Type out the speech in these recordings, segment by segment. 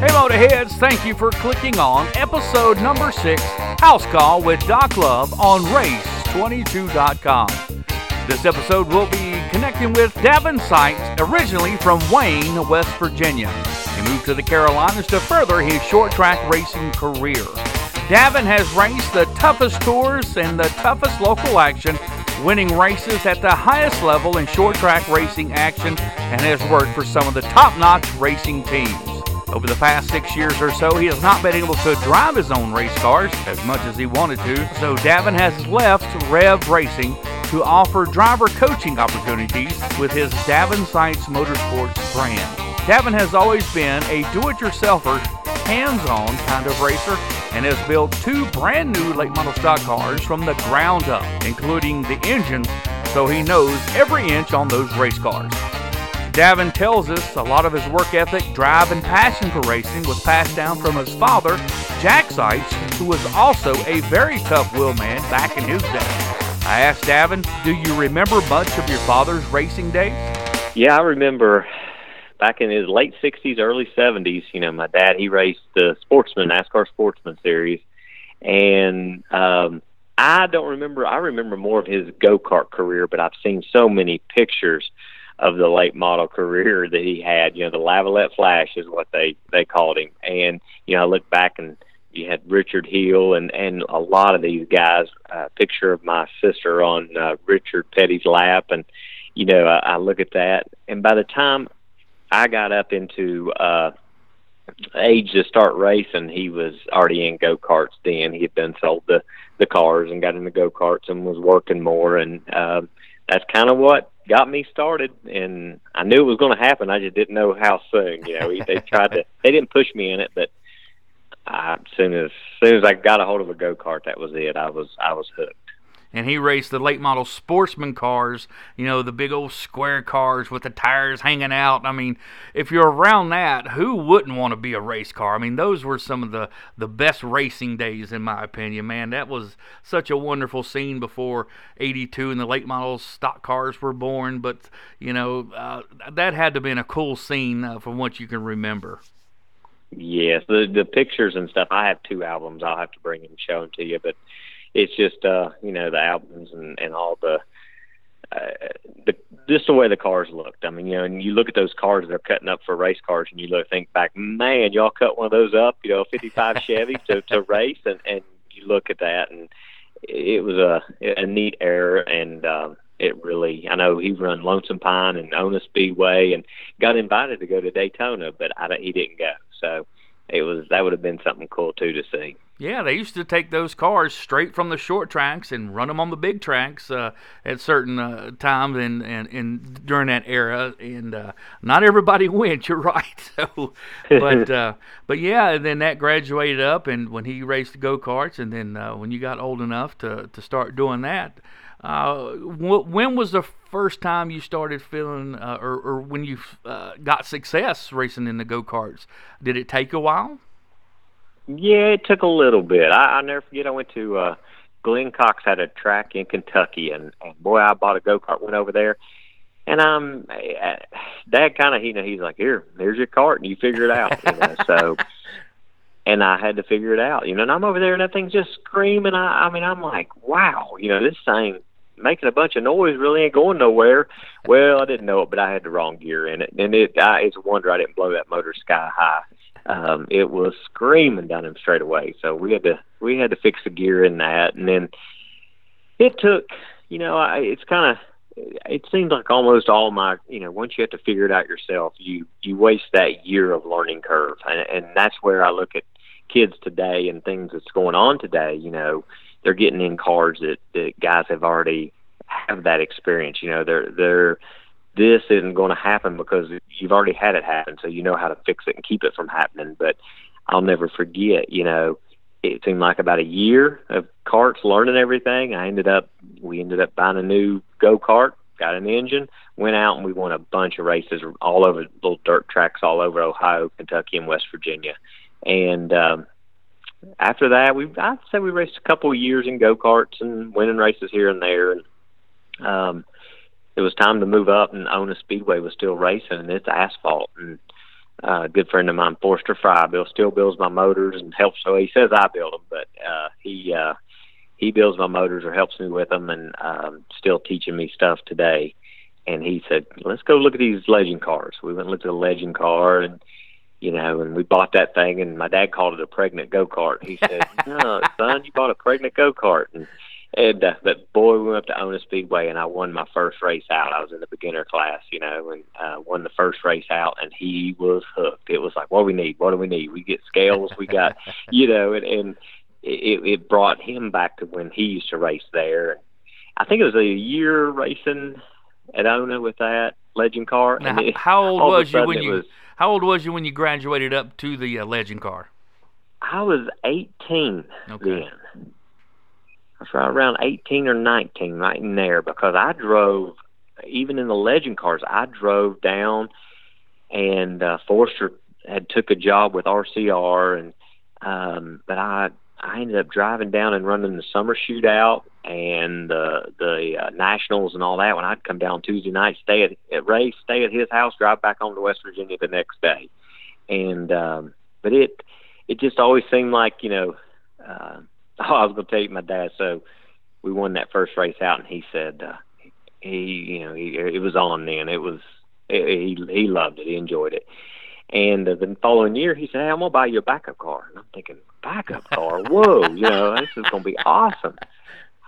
Hey, Motorheads, thank you for clicking on episode number six, House Call with Doc Love on Race22.com. This episode will be connecting with Davin Seitz, originally from Wayne, West Virginia. He moved to the Carolinas to further his short track racing career. Davin has raced the toughest tours and the toughest local action, winning races at the highest level in short track racing action, and has worked for some of the top notch racing teams. Over the past six years or so, he has not been able to drive his own race cars as much as he wanted to, so Davin has left Rev Racing to offer driver coaching opportunities with his Davin Seitz Motorsports brand. Davin has always been a do-it-yourselfer, hands-on kind of racer and has built two brand new late model stock cars from the ground up, including the engines, so he knows every inch on those race cars. Davin tells us a lot of his work ethic, drive, and passion for racing was passed down from his father, Jack Seitz, who was also a very tough wheelman back in his day. I asked Davin, do you remember much of your father's racing days? Yeah, I remember back in his late 60s, early 70s, you know, my dad, he raced the Sportsman, NASCAR Sportsman Series. And um, I don't remember, I remember more of his go kart career, but I've seen so many pictures of the late model career that he had. You know, the Lavalette Flash is what they they called him. And you know, I look back and you had Richard Hill and and a lot of these guys. Uh, picture of my sister on uh, Richard Petty's lap, and you know, I, I look at that. And by the time I got up into uh, age to start racing, he was already in go karts. Then he had been sold the the cars and got into go karts and was working more. And uh, that's kind of what got me started, and I knew it was going to happen. I just didn't know how soon. You know, they tried to. They didn't push me in it, but I, as soon as, as soon as I got a hold of a go kart, that was it. I was I was hooked and he raced the late model sportsman cars, you know, the big old square cars with the tires hanging out. I mean, if you're around that, who wouldn't want to be a race car? I mean, those were some of the the best racing days in my opinion, man. That was such a wonderful scene before 82 and the late model stock cars were born, but you know, uh, that had to have been a cool scene uh, from what you can remember. Yes, the the pictures and stuff. I have two albums. I'll have to bring and show them to you, but it's just uh, you know the albums and and all the uh, the just the way the cars looked. I mean, you know, and you look at those cars they're cutting up for race cars, and you look think back, man, y'all cut one of those up, you know, 55 Chevy to to race, and and you look at that, and it was a a neat era, and um, it really. I know he run Lonesome Pine and Ona Speedway, and got invited to go to Daytona, but I he didn't go. So it was that would have been something cool too to see. Yeah, they used to take those cars straight from the short tracks and run them on the big tracks uh, at certain uh, times and, and, and during that era. And uh, not everybody went. You're right. So, but uh, but yeah, and then that graduated up, and when he raced the go karts, and then uh, when you got old enough to to start doing that. Uh, when was the first time you started feeling, or, or when you got success racing in the go karts? Did it take a while? Yeah, it took a little bit. I, I'll never forget. I went to uh, Glenn Cox had a track in Kentucky, and, and boy, I bought a go kart. Went over there, and I'm uh, Dad kind of he he's like, here, there's your cart, and you figure it out. You know, so. And I had to figure it out, you know. And I'm over there, and that thing's just screaming. I, I mean, I'm like, wow, you know, this thing making a bunch of noise really ain't going nowhere. Well, I didn't know it, but I had the wrong gear in it, and it I, it's a wonder I didn't blow that motor sky high um, it was screaming down him straight away. So we had to we had to fix the gear in that, and then it took you know I, it's kind of it seems like almost all my you know once you have to figure it out yourself, you you waste that year of learning curve, and, and that's where I look at kids today and things that's going on today. You know, they're getting in cars that that guys have already have that experience. You know, they're they're this isn't going to happen because you've already had it happen, so you know how to fix it and keep it from happening. But I'll never forget, you know, it seemed like about a year of carts learning everything. I ended up, we ended up buying a new go kart, got an engine, went out and we won a bunch of races all over little dirt tracks all over Ohio, Kentucky, and West Virginia. And um, after that, we I'd say we raced a couple of years in go karts and winning races here and there. And um, it was time to move up, and Ona Speedway was still racing, and it's asphalt. And uh, good friend of mine, Forster Fry, Bill still builds my motors and helps. So he says I build them, but uh, he uh, he builds my motors or helps me with them, and um, still teaching me stuff today. And he said, "Let's go look at these legend cars." We went and looked at a legend car, and you know, and we bought that thing. And my dad called it a pregnant go kart. He said, "No, son, you bought a pregnant go kart." And and uh, but boy, we went up to Ona Speedway, and I won my first race out. I was in the beginner class, you know, and uh, won the first race out, and he was hooked. It was like, what do we need? What do we need? We get scales, we got, you know, and, and it, it brought him back to when he used to race there. And I think it was a year racing at Ona with that legend car. Now, and it, how old was you when you? Was, how old was you when you graduated up to the uh, legend car? I was 18 Okay. then. Right around 18 or 19, right in there, because I drove, even in the legend cars, I drove down, and uh, Forster had took a job with RCR, and um, but I I ended up driving down and running the summer shootout and the the uh, nationals and all that. When I'd come down Tuesday night, stay at, at race, stay at his house, drive back home to West Virginia the next day, and um, but it it just always seemed like you know. Uh, oh, I was going to tell you my dad. So we won that first race out, and he said uh, he, you know, he it was on then. It was he he loved it. He enjoyed it. And uh, the following year, he said, "Hey, I'm gonna buy you a backup car." And I'm thinking, "Backup car? Whoa! You know, this is gonna be awesome."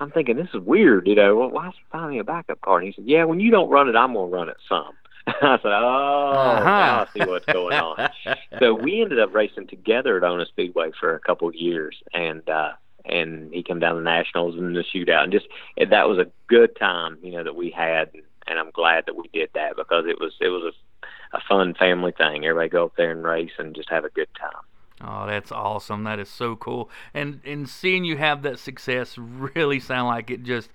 I'm thinking, "This is weird." You know, well, why is he buying me a backup car? And he said, "Yeah, when you don't run it, I'm gonna run it some." I said, "Oh, Uh-huh. now I see what's going on." so we ended up racing together at Ona Speedway for a couple of years, and uh, and he came down the nationals and the shootout, and just that was a good time, you know, that we had, and I'm glad that we did that because it was it was a, a fun family thing. Everybody go up there and race and just have a good time. Oh, that's awesome. That is so cool. And and seeing you have that success really sound like it just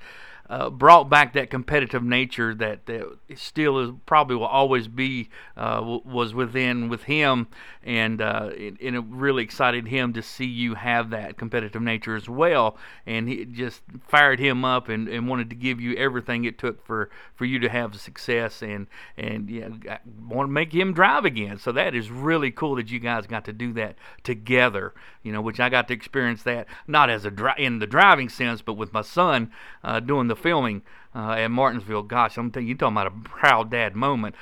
uh, brought back that competitive nature that, that still is probably will always be uh, w- was within with him, and uh, it, and it really excited him to see you have that competitive nature as well, and he just fired him up and, and wanted to give you everything it took for, for you to have success and and yeah, want to make him drive again. So that is really cool that you guys got to do that together. You know, which I got to experience that not as a dri- in the driving sense, but with my son uh, doing the filming uh, at Martinsville. Gosh, I'm telling you, talking about a proud dad moment.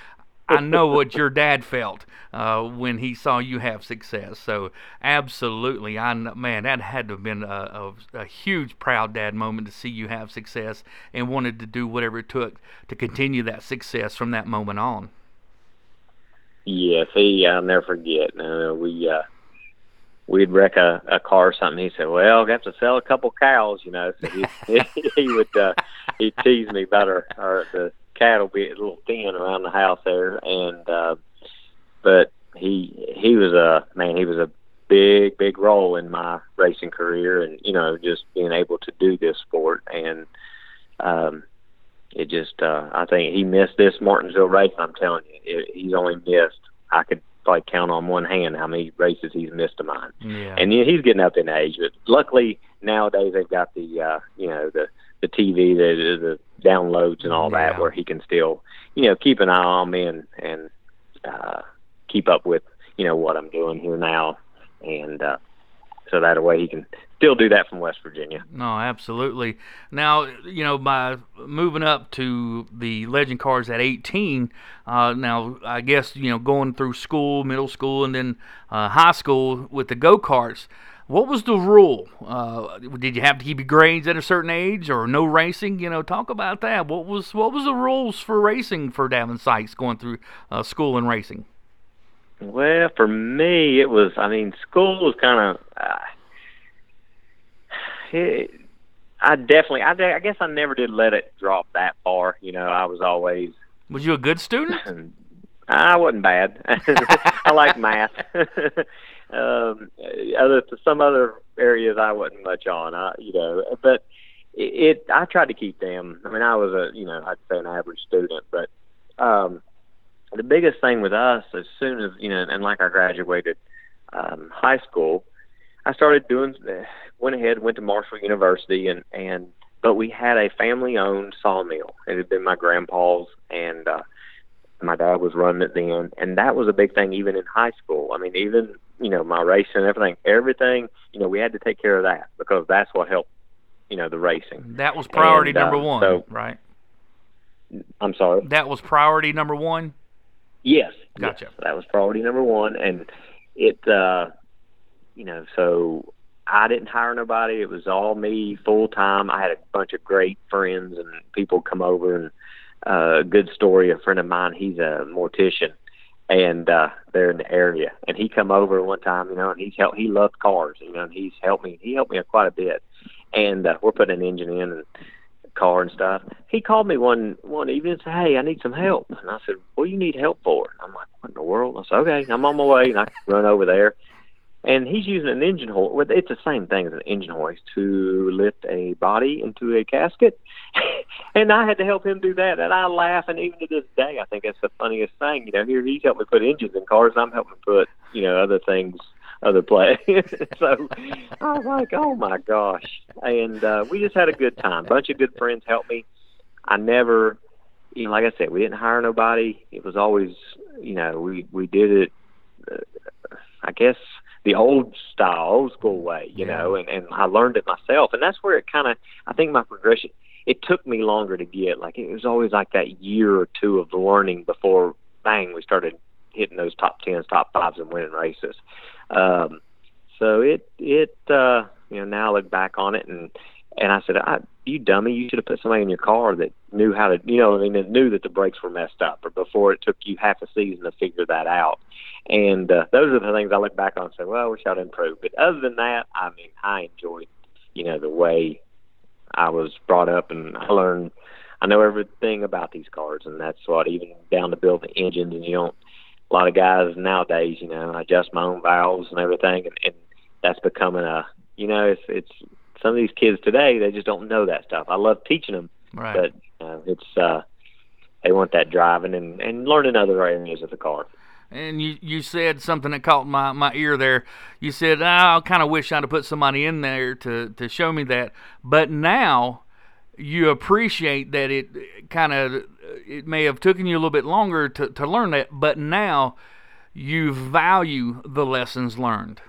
I know what your dad felt uh, when he saw you have success. So absolutely, I man, that had to have been a, a, a huge proud dad moment to see you have success and wanted to do whatever it took to continue that success from that moment on. Yes, he I'll never forget. Uh, we uh, we'd wreck a, a car or something. He said, "Well, I have to sell a couple cows," you know. So he he would uh, he tease me about our, our the cattle being a little thin around the house there, and uh, but he he was a man. He was a big big role in my racing career, and you know, just being able to do this sport and. um it just uh I think he missed this Martinsville race. I'm telling you, it, he's only missed. I could probably count on one hand how many races he's missed of mine. Yeah. And he's getting up in age, but luckily nowadays they've got the uh you know the the TV, the the downloads and all Yeah. that, where he can still you know keep an eye on me and and uh keep up with you know what I'm doing here now, and uh so that way he can still do that from West Virginia. No, absolutely. Now, you know, by moving up to the legend cars at 18, uh, now I guess you know going through school, middle school, and then uh, high school with the go karts. What was the rule? Uh, did you have to keep your grades at a certain age, or no racing? You know, talk about that. What was what was the rules for racing for Davin Seitz going through uh, school and racing? Well, for me, it was. I mean, school was kind of. Uh, it, I definitely. I, I guess I never did let it drop that far. You know, I was always. Was you a good student? I wasn't bad. I like math. um, other some other areas I wasn't much on. I, you know, but it, it. I tried to keep them. I mean, I was a you know I'd say an average student, but um, the biggest thing with us as soon as you know, and like I graduated um, high school, I started doing. Went ahead, went to Marshall University, and and but we had a family-owned sawmill. It had been my grandpa's, and uh, my dad was running it then, and that was a big thing even in high school. I mean, even you know my racing and everything, everything. You know, we had to take care of that because that's what helped. You know, the racing. That was priority And, uh, number one, so- right? I'm sorry. That was priority number one. Yes. Gotcha. yes, that was priority number one, and it, uh, you know, so I didn't hire nobody. It was all me full time. I had a bunch of great friends and people come over, and uh, a good story. A friend of mine, he's a mortician, and uh, they're in the area, and he come over one time, you know, and he's helped. He loved cars, you know, and he's helped me. He helped me quite a bit, and uh, we're putting an engine in and car and stuff. He called me one one evening and said, "Hey, I need some help." And I said, "What do you need help for?" And I'm like, "What in the world?" I said, "Okay, I'm on my way," and I run over there. And he's using an engine hoist. Well, it's the same thing as an engine hoist to lift a body into a casket. and I had to help him do that. And I laugh. And even to this day, I think that's the funniest thing. You know, here he's helping me put engines in cars, and I'm helping put, you know, other things, other play. so I was like, oh my gosh. And uh, we just had a good time. bunch of good friends helped me. I never, you know, like I said, we didn't hire nobody. It was always, you know, we we did it. Uh, I guess the old style, old school way, you Yeah. know, and and I learned it myself, and that's where it kind of, I think my progression. It took me longer to get. Like it was always like that year or two of the learning before, bang, we started hitting those top tens, top fives, and winning races. Um, so it it uh, you know now I look back on it and and I said, I, "You dummy! You should have put somebody in your car that knew how to, you know, I mean, that knew that the brakes were messed up, or before it took you half a season to figure that out." And uh, those are the things I look back on and say, "Well, I wish I'd improved." But other than that, I mean, I enjoyed, you know, the way I was brought up, and I learned. I know everything about these cars, and that's what even down to building engines. And you don't. A lot of guys nowadays, you know, I adjust my own valves and everything, and, and that's becoming a, you know, it's it's some of these kids today they just don't know that stuff. I love teaching them, Right. but uh, it's uh, they want that driving and and learning other areas of the car. And you, you said something that caught my, my ear there. You said, "Ah, I kind of wish I'd have put somebody in there to, to show me that. But now you appreciate that it kind of, it may have taken you a little bit longer to, to learn that, but now you value the lessons learned.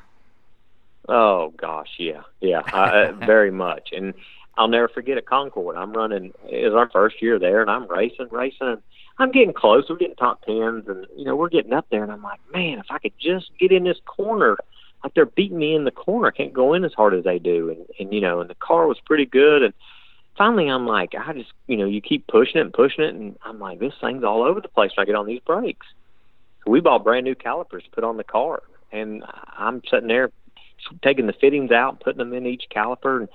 Oh gosh, yeah, yeah, I, uh, very much. And I'll never forget at Concord. I'm running. It was our first year there, and I'm racing, racing. And I'm getting close. We're getting top tens, and you know we're getting up there. And I'm like, man, if I could just get in this corner, like they're beating me in the corner. I can't go in as hard as they do. And and you know, and the car was pretty good. And finally, I'm like, I just, you know, you keep pushing it and pushing it, and I'm like, this thing's all over the place when I get on these brakes. So we bought brand new calipers to put on the car, and I'm sitting there taking the fittings out, putting them in each caliper, and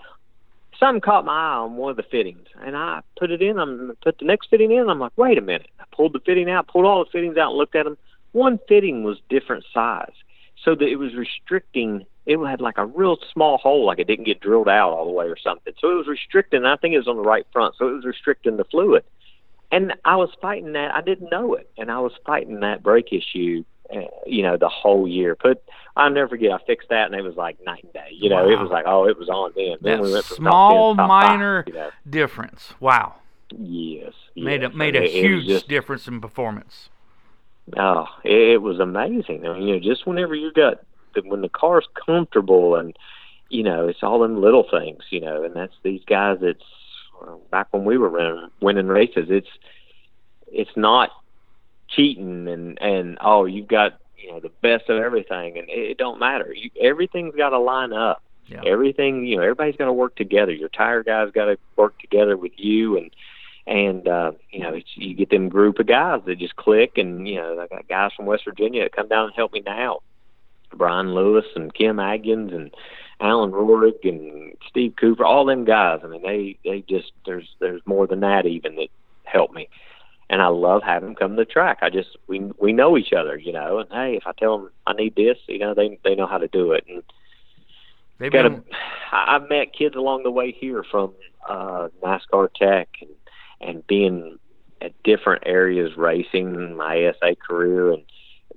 something caught my eye on one of the fittings, and I put it in. I'm put the next fitting in. I'm like, wait a minute. I pulled the fitting out, pulled all the fittings out, and looked at them. One fitting was different size, so that it was restricting. It had like a real small hole, like it didn't get drilled out all the way or something. So it was restricting. I think it was on the right front, so it was restricting the fluid. And I was fighting that. I didn't know it, and I was fighting that brake issue. Uh, you know, the whole year. But I'll never forget. I fixed that, and it was like night and day. You know, it was like, oh, it was on then. Then That we went from small, top 10 to top five, minor you know. difference. Wow. Yes, Made a made a It- it huge just- difference in performance. Oh, it, it was amazing. I mean, you know, just whenever you got the, when the car's comfortable, and you know, it's all in little things, you know, and that's these guys. It's back when we were running, winning races. It's it's not cheating and and oh, you've got you know the best of everything, and it, it don't matter. You, everything's got to line up. Yeah. Everything, you know, everybody's got to work together. Your tire guys got to work together with you, and and uh, you know, it's, you get them group of guys that just click, and you know, I got guys from West Virginia that come down and help me now. Brian Lewis and Kim Atkins and Alan Rorick and Steve Cooper, all them guys. I mean, they they just there's there's more than that even that helped me, and I love having them come to the track. I just we we know each other, you know, and hey, if I tell them I need this, you know, they they know how to do it, and They've got been, a, I've met kids along the way here from uh, NASCAR Tech and and being at different areas racing my ASA career and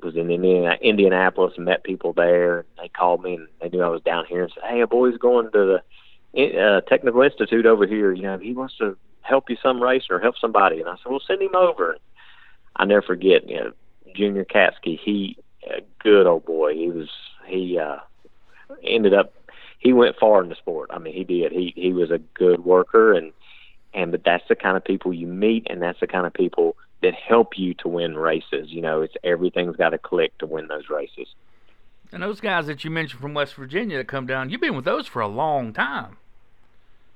was in Indiana, Indianapolis and met people there. They called me and they knew I was down here and said, "Hey, a boy's going to the uh, Technical Institute over here. You know, he wants to help you some race or help somebody." And I said, "Well, send him over." I never forget. You know, Junior Katsky, he a good old boy. He was he uh, ended up he went far in the sport. I mean, he did. He he was a good worker, and and but that's the kind of people you meet, and that's the kind of people that help you to win races. You know, it's everything's got to click to win those races. And those guys that you mentioned from West Virginia that come down, you've been with those for a long time.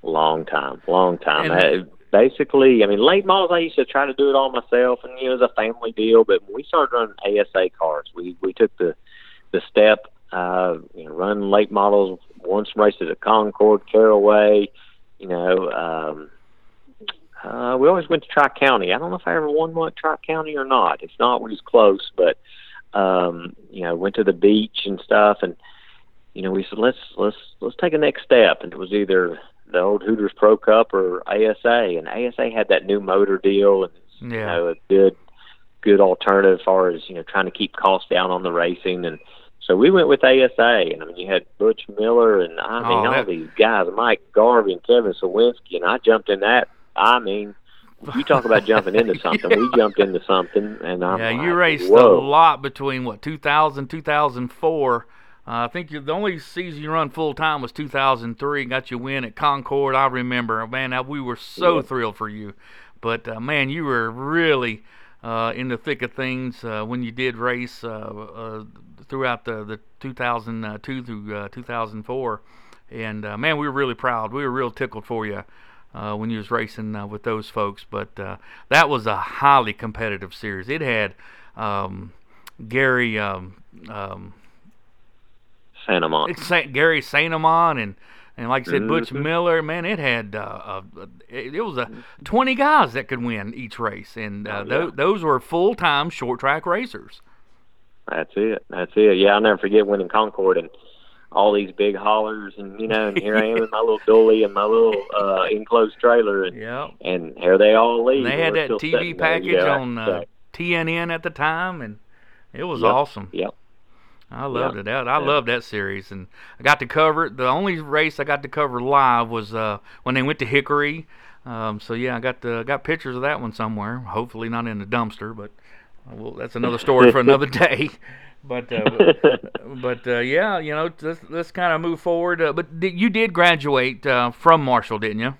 Long time, long time. And, uh, basically, I mean, late models. I used to try to do it all myself, and you know, it was a family deal. But when we started running ASA cars, we we took the the step, uh, you know, running late models, won some races at Concord, Caraway, you know. Um, uh, we always went to Tri County. I don't know if I ever won one at Tri County or not. If not, we was close, but um, you know, went to the beach and stuff, and you know, we said let's let's let's take a next step, and it was either the old Hooters Pro Cup or ASA, and ASA had that new motor deal, and yeah. you know, a good good alternative as far as you know trying to keep costs down on the racing, and so we went with ASA, and I mean you had Butch Miller, and I mean oh, all these guys, Mike Garvey and Kevin Cywinski, and I jumped in that. I mean, you talk about jumping into something. yeah. We jumped into something, and I'm yeah, like, you raced Whoa. a lot between what 2000, 2004 uh, I think the only season you run full time was 2003. Got you win at Concord. I remember, man, we were so yeah. thrilled for you. But uh, man, you were really uh, in the thick of things uh, when you did race uh, uh, throughout the the 2002 through 2004. And man, we were really proud. We were real tickled for you. When you was racing with those folks, but that was a highly competitive series. It had um, Gary um, um, St. Amant. It's Saint, Gary St. Amant and and like I said, Butch mm-hmm. Miller. Man, it had uh, uh, it, it, was a twenty guys that could win each race, and uh, oh, yeah. th- those were full time short track racers. That's it. That's it. Yeah, I'll never forget winning Concord and all these big haulers, and you know, and here I am in my little dolly and my little uh, enclosed trailer, and yep. and here they all leave. And they had that TV package there, you know, on uh, TNN at the time, and it was yep. awesome. Yep. I loved it. I, I loved that series, and I got to cover it. The only race I got to cover live was uh, when they went to Hickory. Um, so yeah, I got the, got pictures of that one somewhere. Hopefully not in the dumpster, but uh, well, that's another story for another day. But uh, but uh, yeah, you know, let's, let's kind of move forward. Uh, but you did graduate uh, from Marshall, didn't you?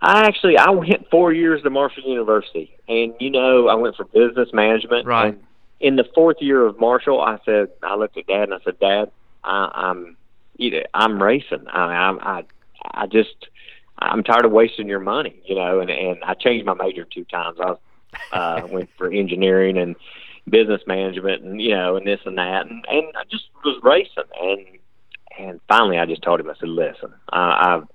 I actually I went four years to Marshall University, and you know I went for business management. Right. In the fourth year of Marshall, I said, I looked at Dad and I said, Dad, I, I'm, you know, I'm racing. I, I'm, I, I just, I'm tired of wasting your money, you know. And and I changed my major two times. I was, uh, went for engineering and business management, and you know, and this and that, and and I just was racing. And and finally, I just told him, I said, listen, I, I've,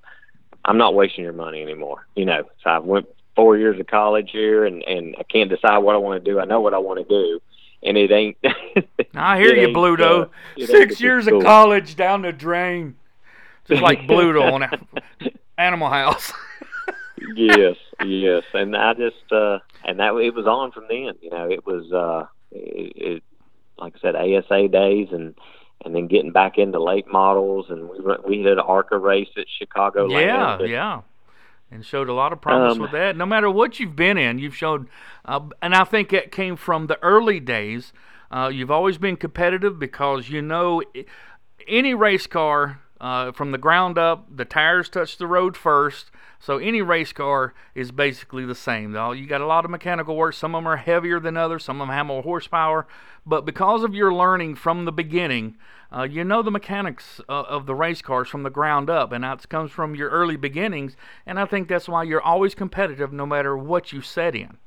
I'm not wasting your money anymore, you know. So I went four years of college here, and and I can't decide what I want to do. I know what I want to do and it ain't. I hear you, Bluto. Uh, Six years of college down the drain, just like Bluto on Animal House. yes, yes, and I just uh and that it was on from then. You know, it was uh it, it like I said, ASA days and and then getting back into late models and we we did an ARCA race at Chicago. Yeah, yeah and showed a lot of promise um, with that. No matter what you've been in, you've showed, uh, and I think it came from the early days. Uh, you've always been competitive because you know any race car uh, from the ground up, the tires touch the road first. So any race car is basically the same. You got a lot of mechanical work. Some of them are heavier than others. Some of them have more horsepower. But because of your learning from the beginning, uh, you know the mechanics uh, of the race cars from the ground up, and that comes from your early beginnings. And I think that's why you're always competitive, no matter what you set in.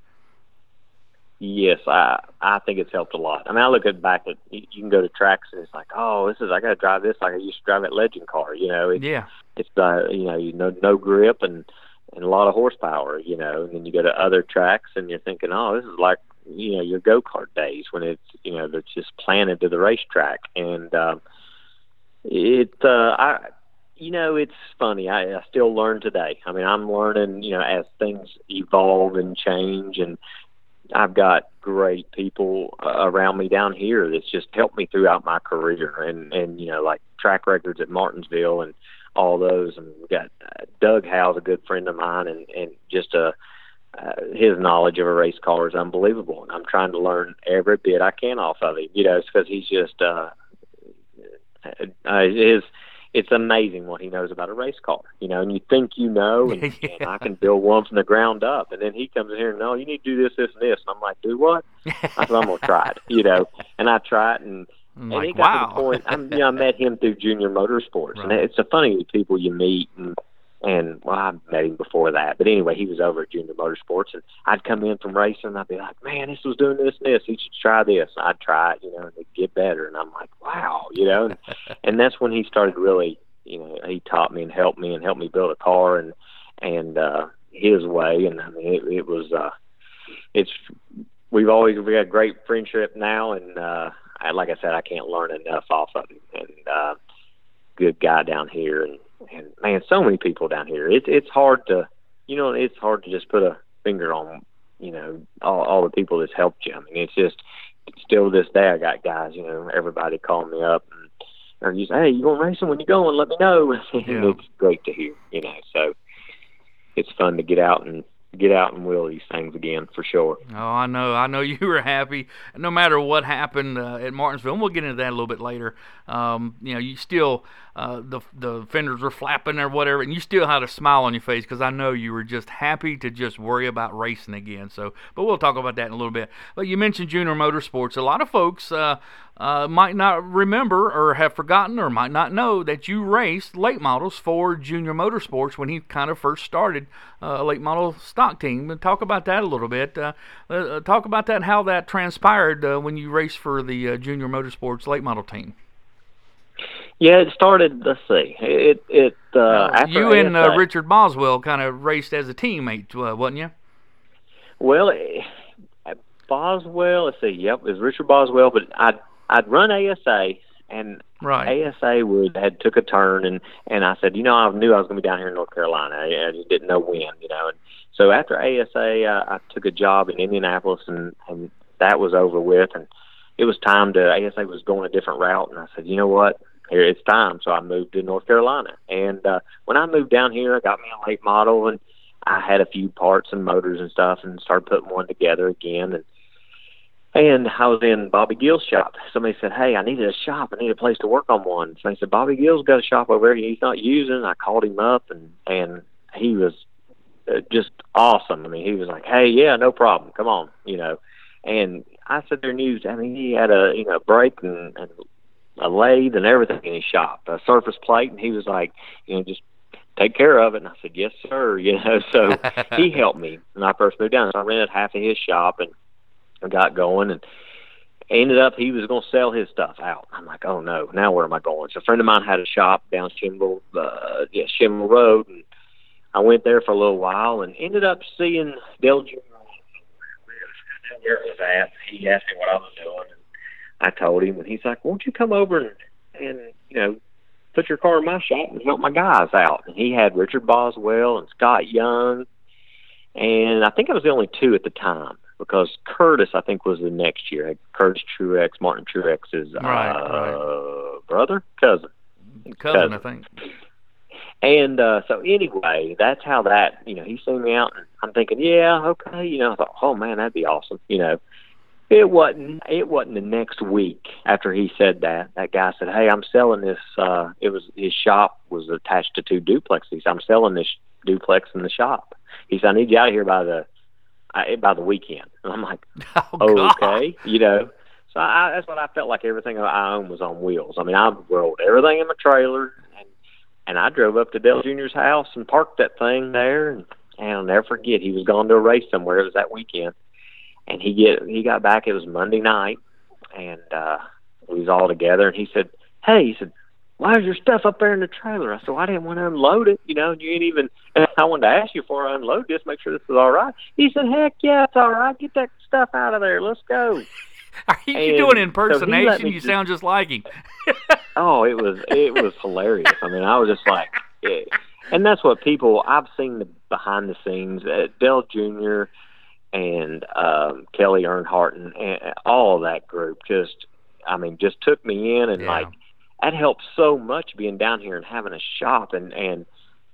Yes, I I think it's helped a lot. I mean, I look at back at you can go to tracks and it's like, oh, this is I got to drive this like I used to drive that legend car. You know, it's, yeah, it's uh, you know, you know, no grip and and a lot of horsepower. You know, and then you go to other tracks and you're thinking, oh, this is like you know your go kart days when it's you know that's just planted to the racetrack and um it uh i you know it's funny I, I still learn today i mean i'm learning you know as things evolve and change and i've got great people uh, around me down here that's just helped me throughout my career and and you know like track records at martinsville and all those and we've got uh, doug howe's a good friend of mine and and just a uh, his knowledge of a race car is unbelievable, and I'm trying to learn every bit I can off of him. You know, it's because he's just uh, uh, his. It's amazing what he knows about a race car, you know. And you think you know, and, Yeah. and I can build one from the ground up, and then he comes in here and no, you need to do this, this, and this, and I'm like, do what? I said, I'm gonna try it, you know. And I try it, and I'm and he got wow. to the point. I'm, you know, I met him through Junior Motorsports, and it's a funny people you meet, and and well, I met him before that, but anyway, he was over at Junior Motorsports, and I'd come in from racing, and I'd be like, man, this was doing this and this. You should try this. And I'd try it, you know, and it'd get better, and I'm like, wow, you know, and, and that's when he started really, you know, he taught me and helped me and helped me build a car and and uh, his way, and I mean, it, it was, uh, it's we've always we got great friendship now, and uh, I, like I said, I can't learn enough off of him. And uh, good guy down here, and and man, so many people down here. It's it's hard to, you know, it's hard to just put a finger on, you know, all all the people that's helped you. I mean, it's just still to this day, I got guys, you know, everybody calling me up and. Or you say, hey, you going racing? When you going? Let me know. Yeah. it's great to hear, you know. So it's fun to get out and get out and wheel these things again for sure. Oh, I know. I know you were happy. No matter what happened uh, at Martinsville, and we'll get into that a little bit later. Um, you know, you still uh, the the fenders were flapping or whatever, and you still had a smile on your face because I know you were just happy to just worry about racing again. So, but we'll talk about that in a little bit. But you mentioned Junior Motorsports. A lot of folks uh, uh, might not remember or have forgotten or might not know that you raced late models for Junior Motorsports when he kind of first started uh, a late model stock team. And talk about that a little bit. Uh, uh, talk about that, and how that transpired uh, when you raced for the uh, Junior Motorsports late model team. Yeah, it started. Let's see. It it uh, after you and uh, Richard Boswell kind of raced as a teammate, uh, wasn't you? Well, eh, Boswell. Let's see. Yep, it was Richard Boswell. But I'd I'd run ASA, and Right. ASA would had took a turn, and and I said, you know, I knew I was going to be down here in North Carolina. I, I just didn't know when, you know. And so after ASA, uh, I took a job in Indianapolis, and and that was over with, and it was time to ASA was going a different route, and I said, you know what, here it's time. So I moved to North Carolina, and uh, when I moved down here, I got me a late model, and I had a few parts and motors and stuff, and started putting one together again, and and I was in Bobby Gill's shop. Somebody said, "Hey, I needed a shop. I need a place to work on one." So they said, "Bobby Gill's got a shop over there. He's not using." I called him up, and and he was uh, just awesome. I mean, he was like, "Hey, yeah, no problem. Come on," you know. And I said, "There news." I mean, he had a you know brake and, and a lathe and everything in his shop, a surface plate, and he was like, you know, just take care of it. And I said, yes, sir. You know, so he helped me when I first moved down. So I rented half of his shop and I got going and ended up he was going to sell his stuff out. I'm like, oh no, now where am I going? So a friend of mine had a shop down Shimble, uh, yeah, Shimble Road, and I went there for a little while and ended up seeing Dale Jr. Where it was at. He asked me what I was doing, and I told him, and he's like, "Won't you come over and and you know put your car in my shop and help my guys out?" And he had Richard Boswell and Scott Young, and I think I was the only two at the time because Curtis, I think, was the next year. Curtis Truex, Martin Truex's uh, Right, brother, cousin. Cousin, I think. And uh, so anyway, that's how that you know he seen me out, and I'm thinking, yeah, okay, you know, I thought, oh man, that'd be awesome, you know. It wasn't. It wasn't the next week after he said that. That guy said, "Hey, I'm selling this." Uh, it was his shop was attached to two duplexes. I'm selling this duplex in the shop. He said, "I need you out here by the I, by the weekend." And I'm like, Oh, okay, you know. So I, that's what I felt like. Everything I own was on wheels. I mean, I rolled everything in my trailer, and and I drove up to Dale Junior's house and parked that thing there. And, and I'll never forget, he was going to a race somewhere. It was that weekend, and he get he got back. It was Monday night, and uh, we was all together. And he said, "Hey," he said. Why is your stuff up there in the trailer? I said, well, I didn't want to unload it. You know, you ain't even. And I wanted to ask you before I unload this, make sure this is all right. He said, heck yeah, it's all right. Get that stuff out of there. Let's go. Are you And doing so impersonation? me you just- sound just like him. Oh, it was it was hilarious. I mean, I was just like, eh. and that's what people I've seen the behind the scenes. Uh, Dale Jr. and um, Kelly Earnhardt and, and all that group just, I mean, just took me in and Yeah. like that helped so much being down here and having a shop and and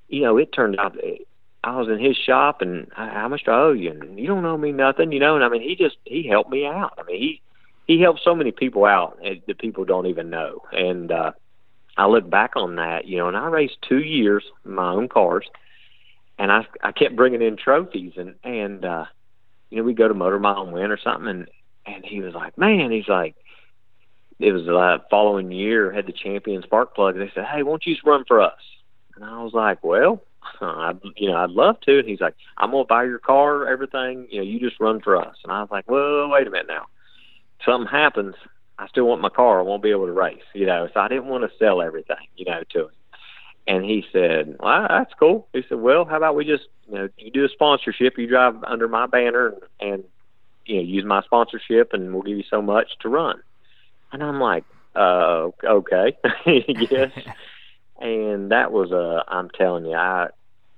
you know it turned out eh, I was in his shop, and how much do I owe you? And you don't owe me nothing, you know. And I mean, he just he helped me out. I mean, he he helped so many people out that people don't even know. And uh, I look back on that, you know, and I raced two years in my own cars, and I I kept bringing in trophies, and and uh, you know we go to Motor Mile and win or something, and and he was like, man, he's like, it was the following year had the champion spark plug. They said, hey, won't you just run for us? And I was like, well, I, you know, I'd love to. And he's like, I'm gonna buy your car, everything. You know, you just run for us. And I was like, well, wait a minute now. Something happens, I still want my car. I won't be able to race. You know, so I didn't want to sell everything, you know, to him. And he said, "Well, that's cool." He said, "Well, how about we just, you know, you do a sponsorship. You drive under my banner and, and you know, use my sponsorship, and we'll give you so much to run." And I'm like, uh, okay, yes. and that was a, I'm telling you, I,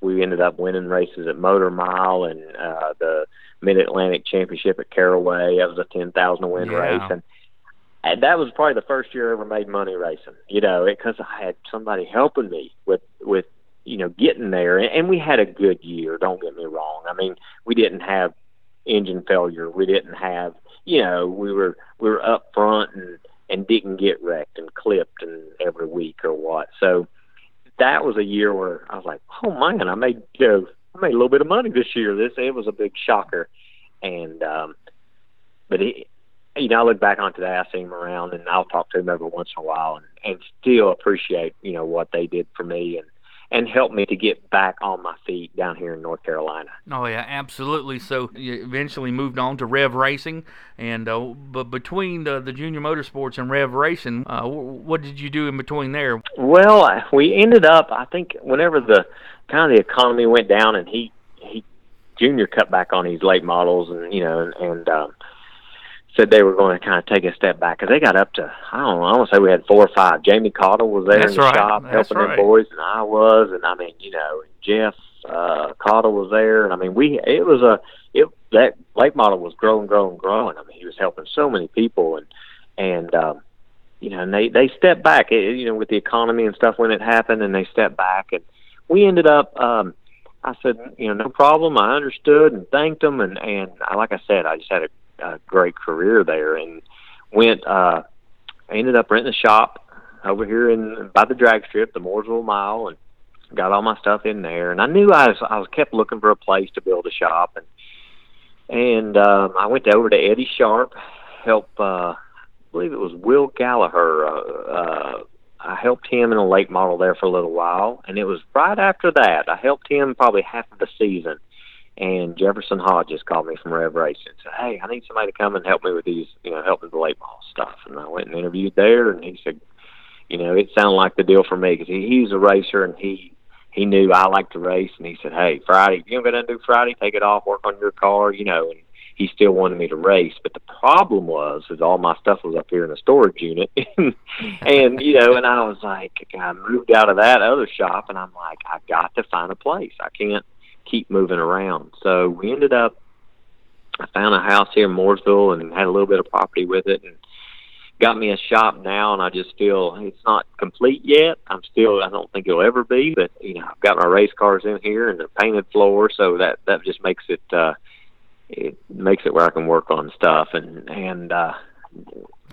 we ended up winning races at Motor Mile and uh, the Mid Atlantic Championship at Caraway. That was a 10,000 win yeah. race. And, and that was probably the first year I ever made money racing, you know, because I had somebody helping me with, with, you know, getting there. And, and we had a good year. Don't get me wrong. I mean, we didn't have engine failure. We didn't have, you know, we were we were up front and and didn't get wrecked and clipped and every week or what. So that was a year where I was like, oh man, I made you know, I made a little bit of money this year. This it was a big shocker, and um, but he, you know, I look back onto that, I see him around, and I'll talk to him every once in a while, and and still appreciate you know what they did for me and and helped me to get back on my feet down here in North Carolina. Oh yeah, absolutely. So you eventually moved on to Rev Racing, and uh, but between the, the Junior Motorsports and Rev Racing, uh, what did you do in between there? Well, we ended up, I think, whenever the kind of the economy went down, and he he Junior cut back on his late models, and you know, and, and um, said they were going to kind of take a step back because they got up to I don't know I want to say we had four or five. Jamie Cottle was there That's in the right. shop That's helping right. them boys, and I was, and I mean you know Jeff uh, Cottle was there, and I mean we it was a it that late model was growing, growing, growing. I mean he was helping so many people, and and um, you know and they they stepped back, it, you know with the economy and stuff when it happened, and they stepped back, and we ended up. um I said, you know, no problem. I understood and thanked them, and and I, like I said, I just had a a great career there and went uh I ended up renting a shop over here in by the drag strip, the Mooresville Mile and got all my stuff in there. And I knew I was I was kept looking for a place to build a shop. And and um I went over to Eddie Sharp, help uh I believe it was Will Gallagher uh, uh I helped him in a late model there for a little while. And it was right after that I helped him probably half of the season and Jefferson Hodges called me from Rev Racing and said, "Hey, I need somebody to come and help me with these, you know, help with the late model stuff." And I went and interviewed there, and he said, "You know, it sounded like the deal for me because he, he's a racer and he he knew I liked to race, and he said, "Hey, Friday, if you're going to do Friday, take it off, work on your car, you know." And he still wanted me to race, but the problem was, is all my stuff was up here in a storage unit, and you know, and I was like, I moved out of that other shop, and I'm like, I got to find a place. I can't keep moving around. So we ended up, I found a house here in Mooresville and had a little bit of property with it and got me a shop now. And I just feel it's not complete yet. I'm still, I don't think it'll ever be, but you know, I've got my race cars in here and the painted floor. So that, that just makes it, uh, it makes it where I can work on stuff and, and, uh,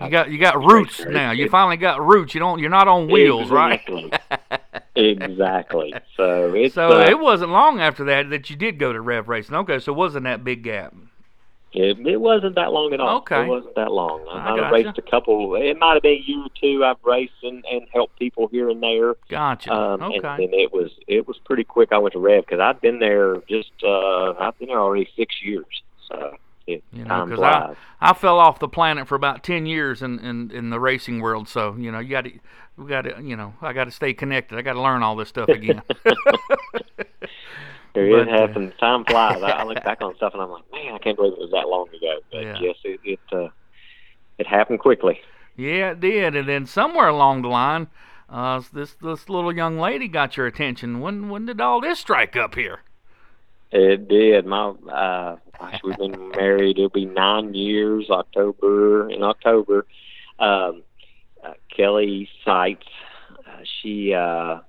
You got you got roots now. You finally got roots. You don't. You're not on wheels, exactly. right? exactly. So it's So uh, it wasn't long after that that you did go to Rev Racing. Okay, so it wasn't that big gap. It, it wasn't that long at all. Okay. It wasn't that long. I, I might have gotcha. raced a couple. It might have been a year or two. I've raced and, and helped people here and there. Gotcha. Um, okay. And then it was it was pretty quick. I went to Rev because I've been there just uh, I've been there already six years. So it You know, because I. I fell off the planet for about ten years in, in, in the racing world. So you know, you got to, we got to, you know, I got to stay connected. I got to learn all this stuff again. There but, it uh, happens. Time flies. I, I look back on stuff and I'm like, man, I can't believe it was that long ago. But Yeah. yes, it it, uh, it happened quickly. yeah, it did. And then somewhere along the line, uh, this this little young lady got your attention. When when did all this strike up here? It did. My uh gosh, we've been married. It'll be nine years. October in October. Um, uh, Kelly Seitz. Uh, she uh,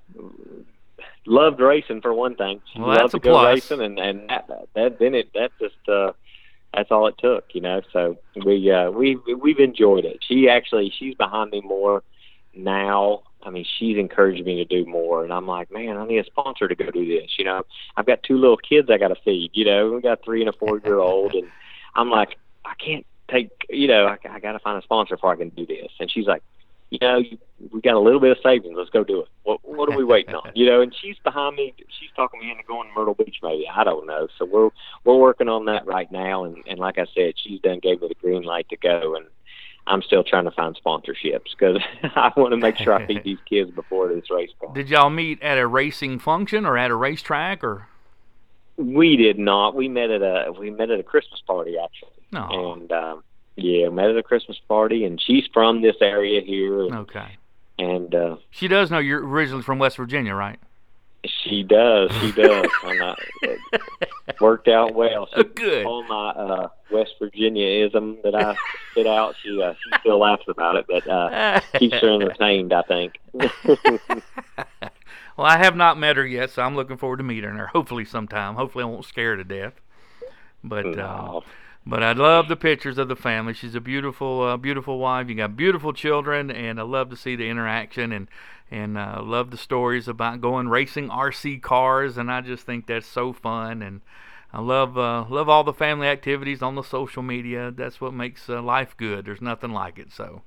loved racing for one thing. She Well, loved that's to go plus. racing, and and that, that then it that just uh, that's all it took, you know. So we uh, we we've enjoyed it. She actually she's behind me more now. I mean, she's encouraged me to do more, and I'm like, man, I need a sponsor to go do this. You know, I've got two little kids I got to feed. You know, we got three and a four year old, and I'm like, I can't take. You know, I, I got to find a sponsor before I can do this. And she's like, you know, you, we got a little bit of savings. Let's go do it. What What are we waiting on? You know, and she's behind me. She's talking me into going to Myrtle Beach, maybe. I don't know. So we're we're working on that right now, and and like I said, she's done gave me the green light to go, and I'm still trying to find sponsorships because I want to make sure I feed these kids before this race starts. Did y'all meet at a racing function or at a racetrack or? We did not. We met at a we met at a Christmas party actually, No. and um, yeah, met at a Christmas party, and she's from this area here, Okay. and uh, She does know you're originally from West Virginia, right? She does, she does. and, uh, it worked out well. She, Oh, good. all my uh, West Virginiaism that I spit out, she uh, she still laughs about it, but uh, keeps her entertained. I think. Well, I have not met her yet, so I'm looking forward to meeting her. Hopefully, sometime. Hopefully, I won't scare her to death. But uh, No. But I love the pictures of the family. She's a beautiful, uh, beautiful wife. You got beautiful children, and I love to see the interaction and and uh, love the stories about going racing RC cars. And I just think that's so fun. And I love uh, love all the family activities on the social media. That's what makes uh, life good. There's nothing like it. So.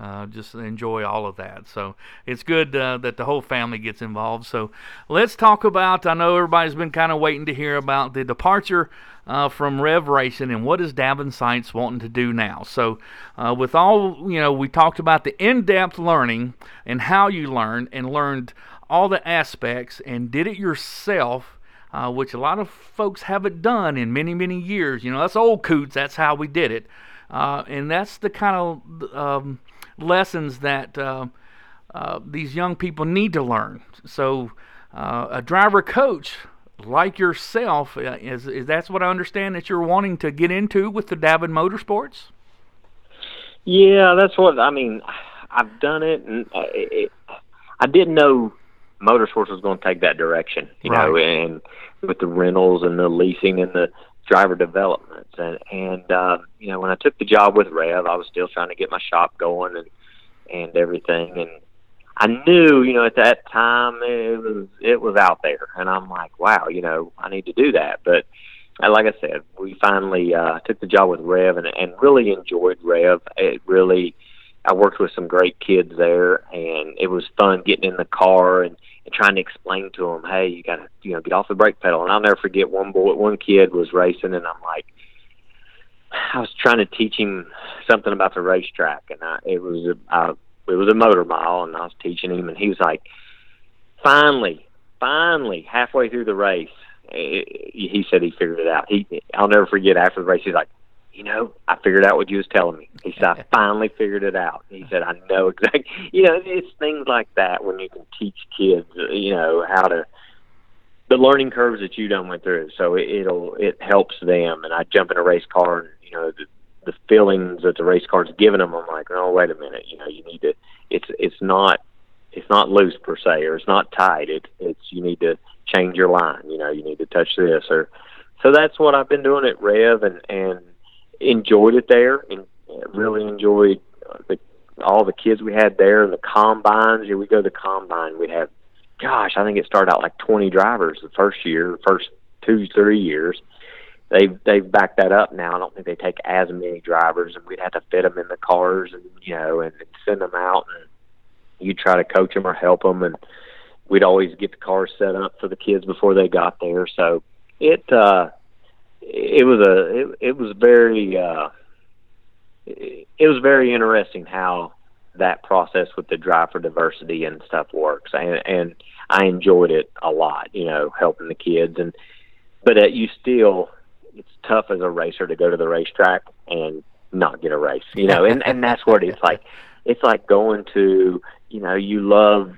Uh, just enjoy all of that. So it's good uh, that the whole family gets involved. So let's talk about. I know everybody's been kind of waiting to hear about the departure uh, from Rev Racing and what is Davin Seitz wanting to do now. So uh, with all you know, we talked about the in-depth learning and how you learned and learned all the aspects and did it yourself. Uh, which a lot of folks haven't done in many, many years. You know, that's old coots. That's how we did it, uh, and that's the kind of um, lessons that uh, uh, these young people need to learn. So, uh, a driver coach like yourself uh, is, is that's what I understand that you're wanting to get into with the Davin Motorsports. Yeah, that's what I mean. I've done it, and uh, it, it, I didn't know motorsports was going to take that direction. You know, and with the rentals and the leasing and the driver developments, and and uh, you know, when I took the job with Rev, I was still trying to get my shop going and and everything, and I knew, you know, at that time it was it was out there, and I'm like, wow, you know, I need to do that, but. uh, Like I said, we finally uh, took the job with Rev and, and really enjoyed Rev. It really, I worked with some great kids there, and it was fun getting in the car and, and trying to explain to them, hey, you got to you know get off the brake pedal. And I'll never forget one boy, one kid was racing, and I'm like, I was trying to teach him something about the racetrack, and I, it was a I, it was a motor mile, and I was teaching him, and he was like, finally, finally, halfway through the race, eh, he said he figured it out. He, I'll never forget after the race, he's like, you know, I figured out what you was telling me. He said, I finally figured it out. He said, I know exactly. You know, it's things like that when you can teach kids, you know, how to the learning curves that you done went through. So it, it'll it helps them. And I jump in a race car, and you know, the, the feelings that the race car's giving them. I'm like, oh, wait a minute. You know, you need to. It's it's not it's not loose per se, or it's not tight. It it's you need to change your line. You know, you need to touch this or. So that's what I've been doing at Rev, and and enjoyed it there, and really enjoyed uh, the all the kids we had there and the combines. Yeah, we go to the combine. We'd have, gosh, I think it started out like 20 drivers the first year, the first two, three years. They've they've backed that up now. I don't think they take as many drivers, and we'd have to fit them in the cars, and you know, and, send them out, and you try to coach them or help them, and we'd always get the cars set up for the kids before they got there. So it uh, it was a it, it was very uh, it, it was very interesting how that process with the drive for diversity and stuff works, and and I enjoyed it a lot. You know, helping the kids, and but uh, you still it's tough as a racer to go to the racetrack and not get a race. You know, and and that's what it's like. It's like going to you know you love.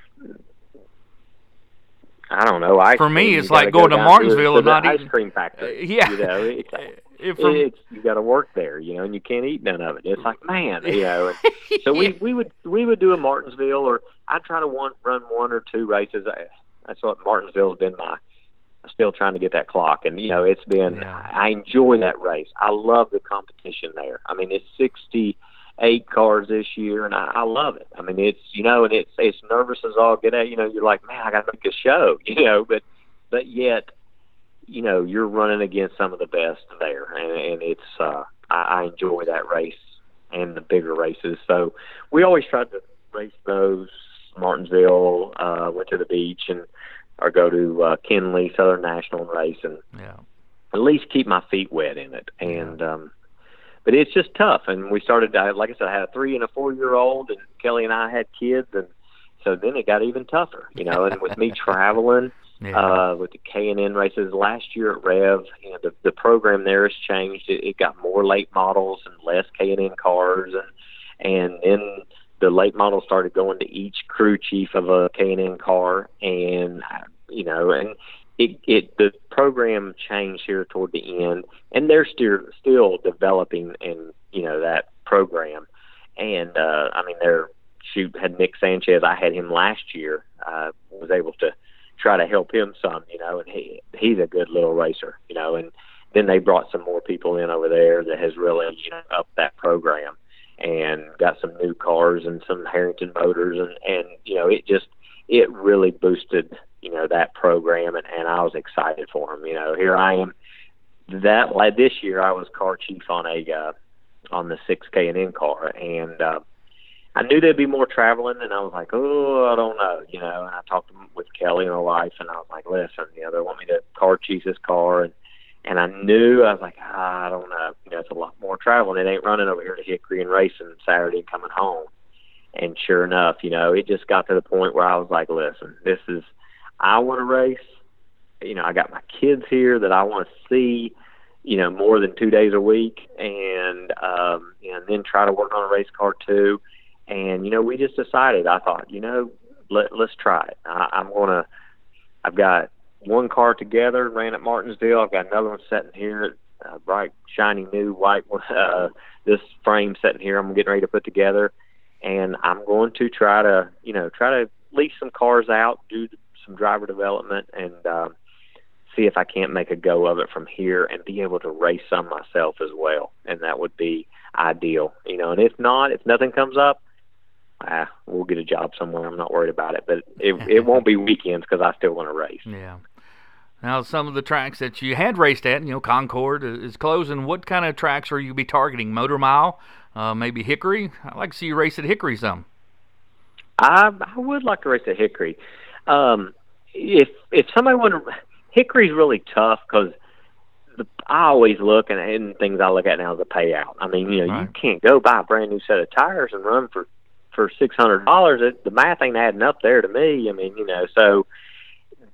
I don't know. Ice For me, it's like go going to Martinsville and not ice eating- cream factory. Uh, yeah. you know, it's, If from- it's you got to work there, you know, and you can't eat none of it. It's like, man, you know. So we we would we would do a Martinsville, or I'd try to one run one or two races. I, That's what Martinsville's been my still trying to get that clock. And you know, it's been Yeah. I enjoy that race. I love the competition there. I mean, it's sixty eight cars this year, and I, I love it. I mean, it's you know, and it's it's nervous as all get out. You know, you're like, man, I got to make a show. You know, but but yet, you know, you're running against some of the best there, and, and it's uh, I, I enjoy that race and the bigger races. So we always tried to race those. Martinsville, uh, went to the beach and or go to uh, Kenly Southern National and race and Yeah. at least keep my feet wet in it. And um, but it's just tough. And we started. I, like I said, I had a three and a four year old, and Kelly and I had kids, and so then it got even tougher. You know, and with me traveling Yeah. uh, with the K and N races last year at Rev, you know, the the program there has changed. It, it got more late models and less K and N cars, and and then the late models started going to each crew chief of a K and N car, and you know, and it it the program changed here toward the end, and they're still still developing in you know that program, and uh, I mean they're shoot had Nick Sanchez. I had him last year. Uh, was able to try to help him some, you know, and he he's a good little racer, you know, and then they brought some more people in over there that has really you know upped that program and got some new cars and some Harrington motors and and you know it just it really boosted you know that program and and I was excited for him. You know, here I am. That like this year I was car chief on a uh, on the six K and N car and. uh I knew there'd be more traveling, and I was like, oh, I don't know, you know. And I talked with Kelly and my wife, and I was like, listen, you know, they want me to car chief this car, and and I knew I was like, ah, I don't know, you know, it's a lot more traveling. It ain't running over here to Hickory and racing Saturday and coming home. And sure enough, you know, it just got to the point where I was like, listen, this is, I want to race. You know, I got my kids here that I want to see you know more than two days a week and um and then try to work on a race car too. And you know we just decided. I thought you know let let's try it. I, i'm gonna i've got one car together ran at martinsville. I've got another one sitting here uh, bright shiny new white one uh this frame sitting here i'm getting ready to put together. And i'm going to try to you know try to lease some cars out do some driver development and um see if I can't make a go of it from here and be able to race some myself as well. And that would be ideal, you know. And if not, if nothing comes up, ah, we'll get a job somewhere. I'm not worried about it, but it it won't be weekends because I still want to race. Yeah. Now, some of the tracks that you had raced at, you know, Concord is closing. What kind of tracks are you be targeting? Motor Mile, uh, maybe Hickory? I'd like to see you race at Hickory some. I I would like to race at Hickory. Um, if if somebody wanted, to, Hickory's really tough because I always look and, and things I look at now is the payout. I mean, you know, Right. you can't go buy a brand new set of tires and run for for six hundred dollars. The math ain't adding up there to me. I mean, you know, so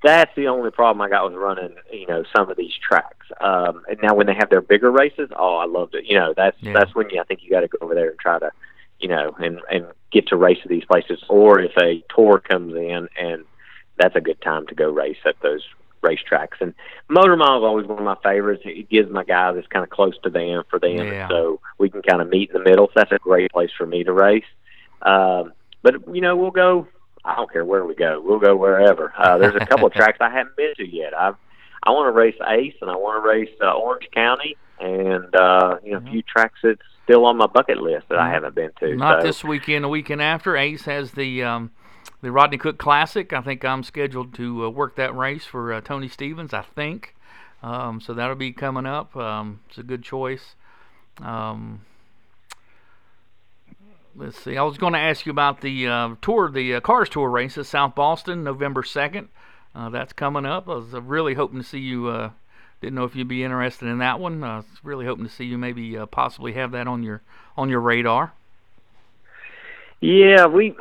that's the only problem I got with running, you know, some of these tracks. Um, and now when they have their bigger races, oh, I loved it. You know, that's Yeah. that's when you I think you got to go over there and try to, you know, and and get to race at these places. Or if a tour comes in, and that's a good time to go race at those racetracks. And Motor Mile is always one of my favorites. It gives my guys it's kind of close to them for them, Yeah. so we can kind of meet in the middle. So that's a great place for me to race. Um, but you know, we'll go. I don't care where we go. We'll go wherever. Uh, there's a couple of tracks I haven't been to yet. I've I want to race Ace and I want to race uh, Orange County and uh, you know a few tracks that's still on my bucket list that I haven't been to. Mm-hmm. Not so, this weekend. The weekend after, Ace has the um, the Rodney Cook Classic. I think I'm scheduled to uh, work that race for uh, Tony Stevens. I think. Um, so that'll be coming up. Um, it's a good choice. Um, let's see. I was going to ask you about the uh, tour, the uh, Cars Tour race at South Boston, November second. Uh, that's coming up. I was uh, really hoping to see you. Uh, didn't know if you'd be interested in that one. Uh, was really hoping to see you maybe possibly have that on your on your radar. Yeah, we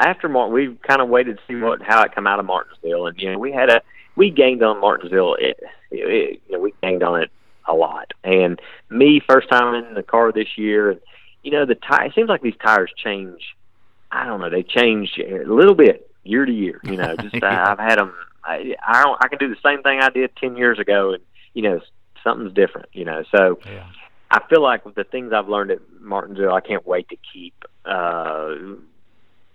after Martin, we kind of waited to see what how it come out of Martinsville, and you know we had a we gained on Martinsville. It, it, you know we gained on it a lot, and me first time in the car this year, and you know the tire. It seems like these tires change. I don't know. They change a little bit year to year. You know, just uh, I've had them. I, I don't. I can do the same thing I did ten years ago, and you know something's different. You know, so. Yeah. I feel like with the things I've learned at Martinsville, I can't wait to keep. Uh,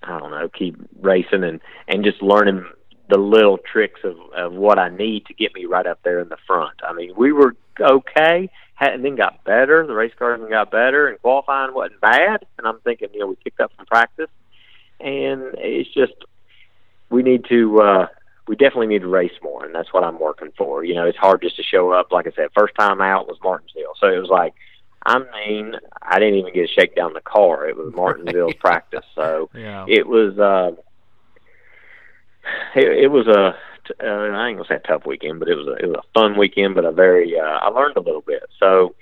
I don't know, keep racing and and just learning the little tricks of, of what I need to get me right up there in the front. I mean, we were okay, and then got better. The race cars got better, and qualifying wasn't bad. And I'm thinking, you know, we picked up from practice, and it's just we need to. uh we definitely need to race more, and that's what I'm working for. You know, it's hard just to show up. Like I said, first time out was Martinsville, so it was like, I mean, I didn't even get to shake down the car. It was Martinsville's practice, so Yeah. it was. uh it, it was a. Uh, I ain't gonna say a tough weekend, but it was a it was a fun weekend, but a very. Uh, I learned a little bit. So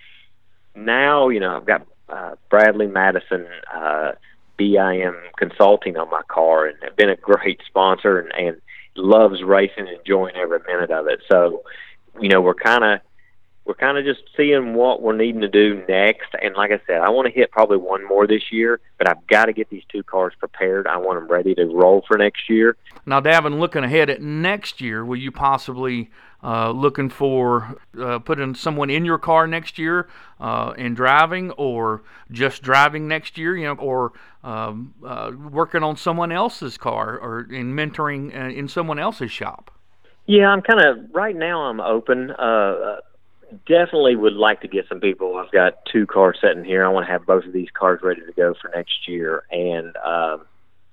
now you know I've got uh, Bradley Madison. Uh, BIM Consulting on my car, and have been a great sponsor, and, and loves racing, and enjoying every minute of it. So, you know, we're kind of we're kind of just seeing what we're needing to do next. And like I said, I want to hit probably one more this year, but I've got to get these two cars prepared. I want them ready to roll for next year. Now, Davin, looking ahead at next year, will you possibly uh, looking for uh, putting someone in your car next year uh, and driving, or just driving next year? You know, or um, uh, working on someone else's car, or in mentoring uh, in someone else's shop. Yeah, I'm kind of right now. I'm open. Uh, definitely would like to get some people. I've got two cars sitting here. I want to have both of these cars ready to go for next year, and um,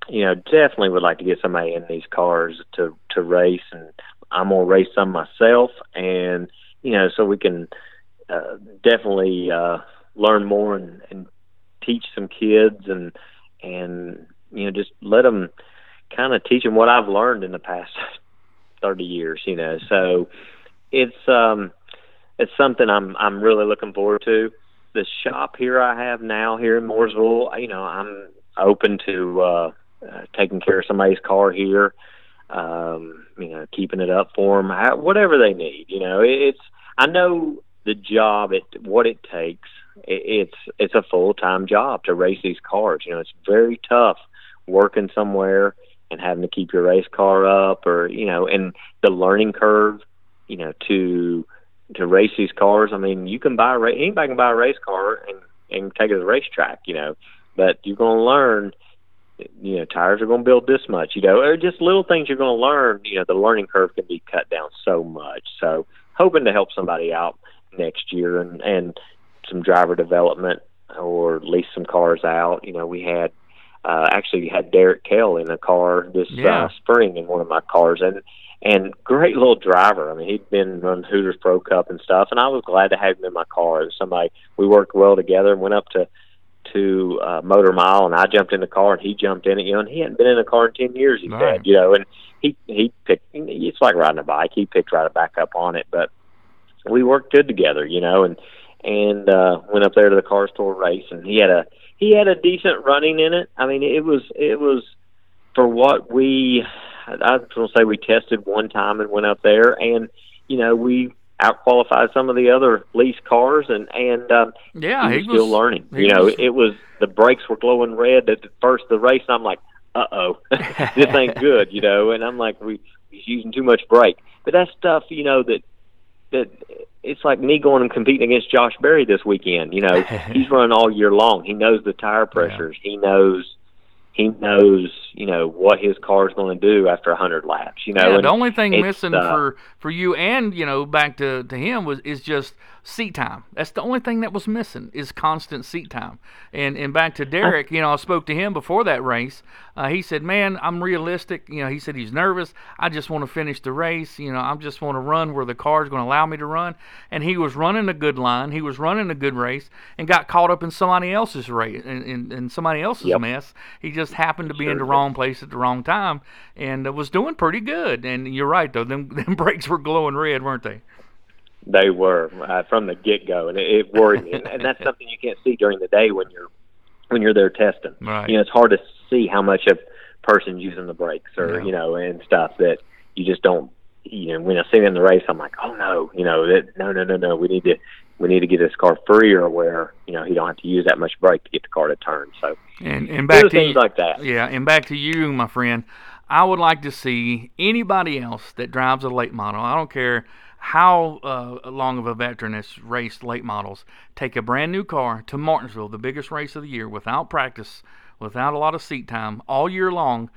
you know, definitely would like to get somebody in these cars to to race, and I'm gonna race some myself, and you know, so we can uh, definitely uh, learn more and, and teach some kids, and and you know, just let them kind of teach them what I've learned in the past thirty years. You know, so it's um it's something I'm I'm really looking forward to. The shop here I have now here in Mooresville, you know, I'm open to uh, uh taking care of somebody's car here, um, you know, keeping it up for them, whatever they need. You know, it's I know the job, it what it takes. It's it's a full time job to race these cars. You know, it's very tough working somewhere and having to keep your race car up, or you know, and the learning curve. You know, to to race these cars. I mean, you can buy a ra- anybody can buy a race car and and take it to the racetrack, you know, but you're going to learn. You know, tires are going to build this much, you know, or just little things you're going to learn. You know, the learning curve can be cut down so much. So, hoping to help somebody out next year and and some driver development or lease some cars out. You know, we had uh, actually had Derek Kell in a car this Yeah. uh, spring in one of my cars, and and great little driver. I mean, he'd been run Hooters Pro Cup and stuff, and I was glad to have him in my car. As somebody we worked well together and went up to to uh, Motor Mile, and I jumped in the car and he jumped in it. You know, and he hadn't been in a car in ten years. He Right. said, you know, and he he picked. It's like riding a bike. He picked right back up on it, but we worked good together. You know, and and uh, went up there to the Cars Tour race, and he had a he had a decent running in it. I mean, it was it was for what we I was going to say we tested one time and went up there, and you know we outqualified some of the other lease cars, and and um, Yeah, he was still was- learning. You know, was- it was the brakes were glowing red at the first of the race, and I'm like, uh oh, this ain't good. You know, and I'm like, we he's using too much brake. But that's stuff, you know, that that it's like me going and competing against Josh Berry this weekend. You know, he's running all year long. He knows the tire pressures. He knows he knows you know what his car is going to do after a hundred laps. You know, yeah, and the only thing missing uh, for for you and you know back to to him was is just seat time. That's the only thing that was missing is constant seat time. And and back to Derek, you know, I spoke to him before that race. Uh, he said, "Man, I'm realistic. You know, he said he's nervous. I just want to finish the race. You know, I just want to run where the car's going to allow me to run." And he was running a good line. He was running a good race and got caught up in somebody else's race in, in, in somebody else's Yep. mess. He just happened to be in the wrong place at the wrong time and uh, was doing pretty good. And you're right though, them them brakes were glowing red, weren't they? They were uh, from the get go, and it, it worried me. And, and that's something you can't see during the day when you're when you're there testing. Right. You know, it's hard to see how much a person's using the brakes or Yeah. you know and stuff that you just don't. You know, when I see it in the race, I'm like, oh no, you know, that no, no, no, no. We need to we need to get this car freer where you know he don't have to use that much brake to get the car to turn. So And and back to things you, like that. Yeah, and back to you, my friend. I would like to see anybody else that drives a late model. I don't care how uh, long of a veteran has raced late models. Take a brand new car to Martinsville, the biggest race of the year, without practice, without a lot of seat time, all year long,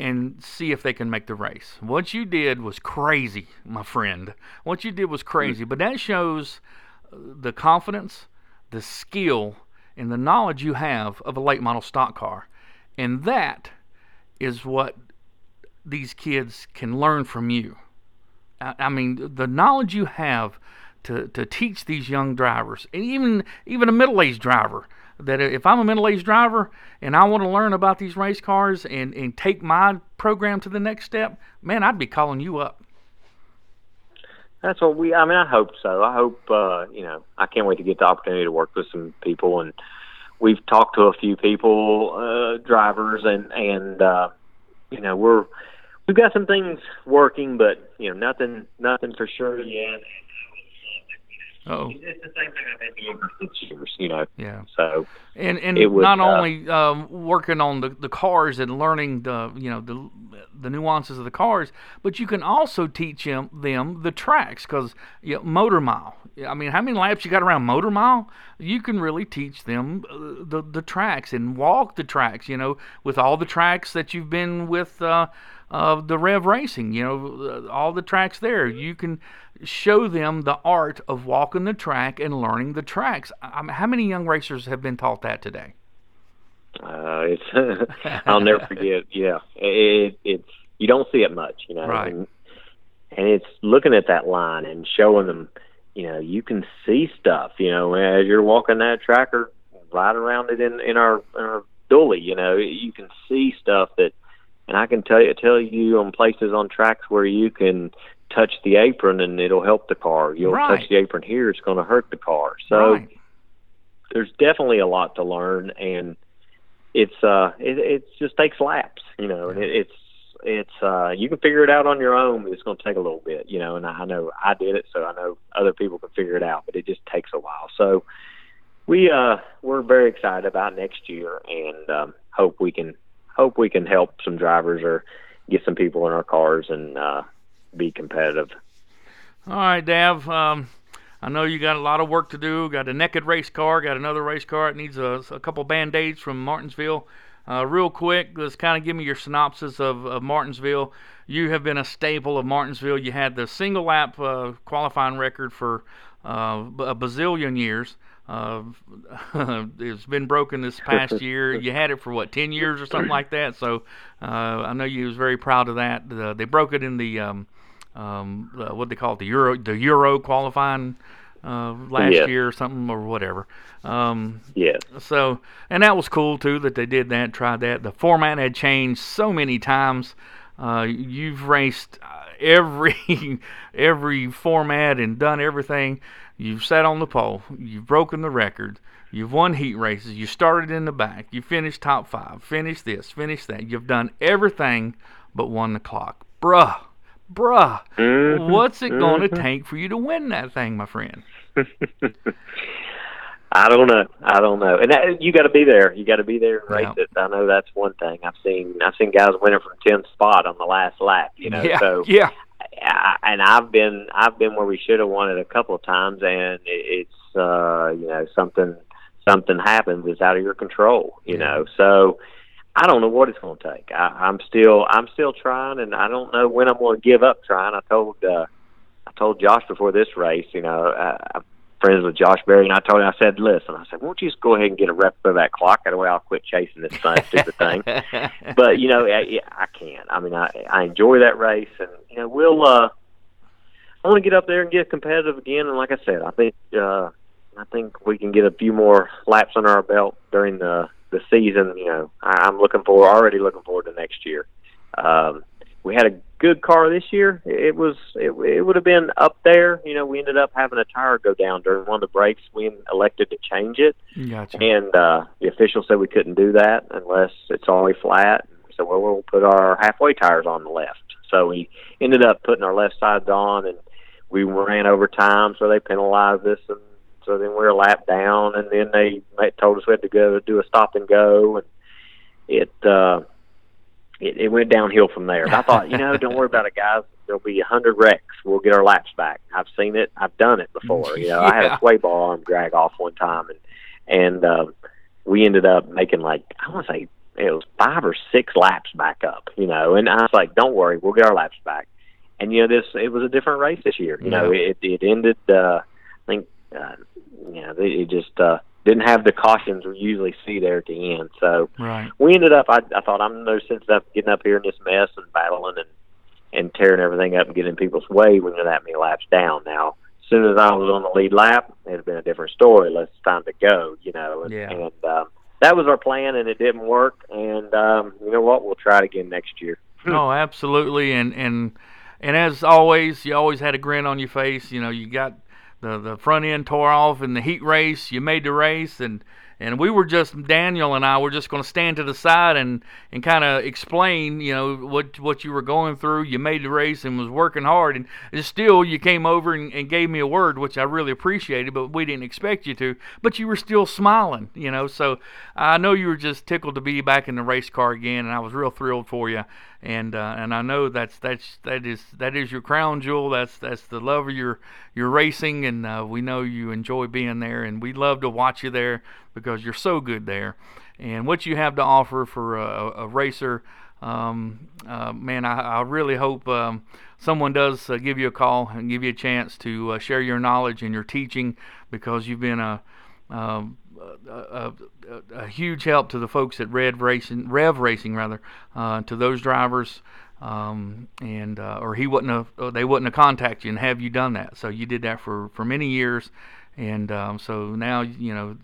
and see if they can make the race. What you did was crazy, my friend. What you did was crazy, but that shows uh, the confidence, the skill, and the knowledge you have of a late model stock car. And that is what these kids can learn from you. I, mean, the knowledge you have to, to teach these young drivers, and even even a middle aged driver, that if I'm a middle aged driver and I want to learn about these race cars and, and take my program to the next step, man, I'd be calling you up. That's what we. I mean, I hope so. I hope uh, you know. I can't wait to get the opportunity to work with some people, and we've talked to a few people, uh, drivers, and and uh, you know we're we've got some things working, but you know nothing nothing for sure yet. Oh, it's the same thing I've been doing for six years, you know. Yeah. So and and would, not uh, only um, working on the, the cars and learning the you know the the nuances of the cars, but you can also teach them them the tracks because you know, motor mile. I mean, how many laps you got around motor mile? You can really teach them uh, the the tracks and walk the tracks. You know, with all the tracks that you've been with. Of the Rev Racing, you know, uh, all the tracks there. You can show them the art of walking the track and learning the tracks. I mean, how many young racers have been taught that today? Uh, it's I'll never forget. Yeah, it, it's you don't see it much, you know, Right. and, and it's looking at that line and showing them, you know, you can see stuff, you know, as you're walking that tracker, right around it in in our, in our dolly, you know, you can see stuff that, and I can tell you tell you on places on tracks where you can touch the apron and it'll help the car. You'll Right. touch the apron here, it's going to hurt the car. So right. there's definitely a lot to learn and it's uh it, it just takes laps you know and it, it's it's uh you can figure it out on your own but it's going to take a little bit you know and I know I did it so I know other people can figure it out but it just takes a while so we uh we're very excited about next year and um hope we can hope we can help some drivers or get some people in our cars and uh be competitive All right, Dav. Um, I know you got a lot of work to do. Got a naked race car. Got another race car. It needs a, a couple band aids from Martinsville. Uh, real quick, let's kind of give me your synopsis of, of Martinsville. You have been a staple of Martinsville. You had the single lap uh, qualifying record for uh, a bazillion years. Uh, it's been broken this past year. You had it for what, 10 years or something like that. So uh, I know you was very proud of that. Uh, they broke it in the um, um, what they call it, the Euro, the Euro qualifying uh, last Yes. year or something or whatever. Um, yes so, and that was cool too that they did that, tried that. The format had changed so many times. Uh, you've raced uh, every every format and done everything. You've sat on the pole. You've broken the record. You've won heat races. You started in the back. You finished top five. Finished this. Finished that. You've done everything but won the clock, bruh. Bruh, Mhm, what's it going to mhm. take for you to win that thing, my friend? I don't know. I don't know. And that, you got to be there. You got to be there and race Yeah. it. I know that's one thing. I've seen. I've seen guys win it from tenth spot on the last lap. You know. yeah, So yeah, I, and I've been I've been where we should have won it a couple of times, and it, it's uh, you know something something happens. It's out of your control. You Yeah. know. So I don't know what it's going to take. I, I'm still I'm still trying, and I don't know when I'm going to give up trying. I told uh, I told Josh before this race, you know, uh, I'm friends with Josh Berry, and I told him, I said, listen, I said, won't you just go ahead and get a rep of that clock? That way I'll quit chasing this stupid thing. But you know, I, I can't. I mean, I I enjoy that race, and you know, we'll. uh I want to get up there and get competitive again, and like I said, I think uh I think we can get a few more laps under our belt during the the season. You know, I, I'm looking forward, already looking forward to next year. Um, we had a good car this year. It was it, it would have been up there. You know, we ended up having a tire go down during one of the breaks. We elected to change it, gotcha. and uh, the official said we couldn't do that unless it's already flat. So well, we'll put our halfway tires on the left. So we ended up putting our left sides on, and we ran over time, so they penalized us, and so then we were a lap down, and then they, they told us we had to go do a stop and go, and it uh, it, it went downhill from there. But I thought, you know, don't worry about it, guys. There'll be a hundred wrecks. We'll get our laps back. I've seen it. I've done it before. You know, I had a sway bar arm drag off one time, and and um, we ended up making like I want to say it was five or six laps back up, you know. And I was like, "Don't worry, we'll get our laps back." And you know, this it was a different race this year. You know, it it ended. uh I think uh, you know it, it just uh, didn't have the cautions we usually see there at the end. So right. we ended up. I, I thought I'm no sense of getting up here in this mess and battling and and tearing everything up and getting people's way when you're that many laps down. Now, as soon as I was on the lead lap, it had been a different story. Less time to go, you know. And, Yeah. and um, that was our plan, and it didn't work. And um, you know what? We'll try it again next year. Oh, absolutely. And and and as always, you always had a grin on your face. You know, you got the the front end tore off in the heat race. You made the race, and and we were just Daniel and I were just going to stand to the side and and kind of explain, you know, what what you were going through. You made the race and was working hard, and, still you came over and, and gave me a word, which I really appreciated, but we didn't expect you to. But you were still smiling, you know. So I know you were just tickled to be back in the race car again, and I was real thrilled for you and uh, and I know that's that's that is that is your crown jewel. That's that's the love of your your racing, and uh, we know you enjoy being there, and we love to watch you there because you're so good there, and what you have to offer for a, a racer. Um, uh, man, I, I really hope um, someone does uh, give you a call and give you a chance to uh, share your knowledge and your teaching because you've been a um, a, a, a, huge help to the folks at Red Racing, Rev Racing rather, uh, to those drivers, um, and uh, or he wouldn't have, they wouldn't have contacted you and have you done that. So you did that for, for many years, and um, so now you know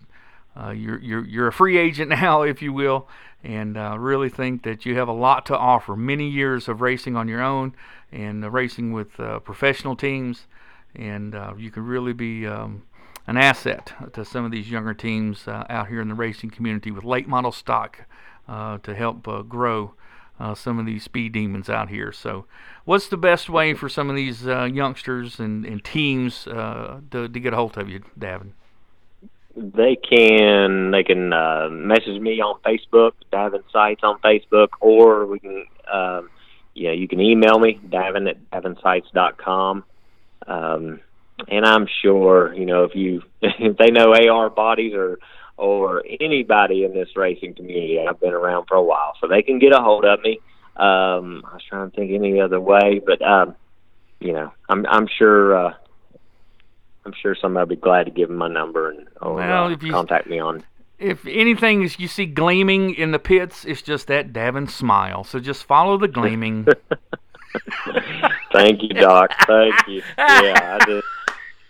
uh, you're you're you're a free agent now, if you will, and uh, really think that you have a lot to offer. Many years of racing on your own and uh, racing with uh, professional teams, and uh, you can really be. Um, an asset to some of these younger teams uh, out here in the racing community with late model stock uh, to help uh, grow uh, some of these speed demons out here. So, what's the best way for some of these uh, youngsters and, and teams uh, to, to get a hold of you, Davin? They can they can uh, message me on Facebook, Davin Seitz on Facebook, or we can um, yeah you can email me Davin at davinseitz.com. Um, and I'm sure you know if you if they know AR bodies or or anybody in this racing community, I've been around for a while, so they can get a hold of me. Um, I was trying to think any other way, but um, you know, I'm I'm sure uh, I'm sure somebody would be glad to give them my number and or Well, uh, if you- contact me on. If anything is you see gleaming in the pits, it's just that Davin smile. So just follow the gleaming. Thank you, Doc. Thank you. Yeah, I just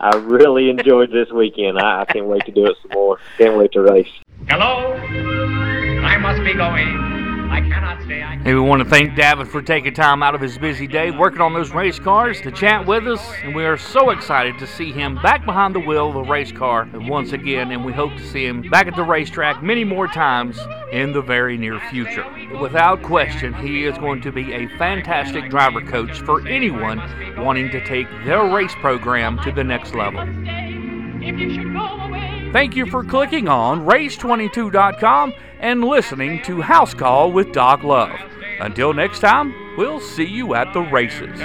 I really enjoyed this weekend. I, I can't wait to do it some more. Can't wait to race. Hello? I must be going. I cannot stay. I Hey, we want to thank David for taking time out of his busy day working on those race cars to chat with us, and we are so excited to see him back behind the wheel of a race car once again, and we hope to see him back at the racetrack many more times in the very near future. Without question, he is going to be a fantastic driver coach for anyone wanting to take their race program to the next level. Thank you for clicking on race22.com and listening to House Call with Doc Love. Until next time, we'll see you at the races.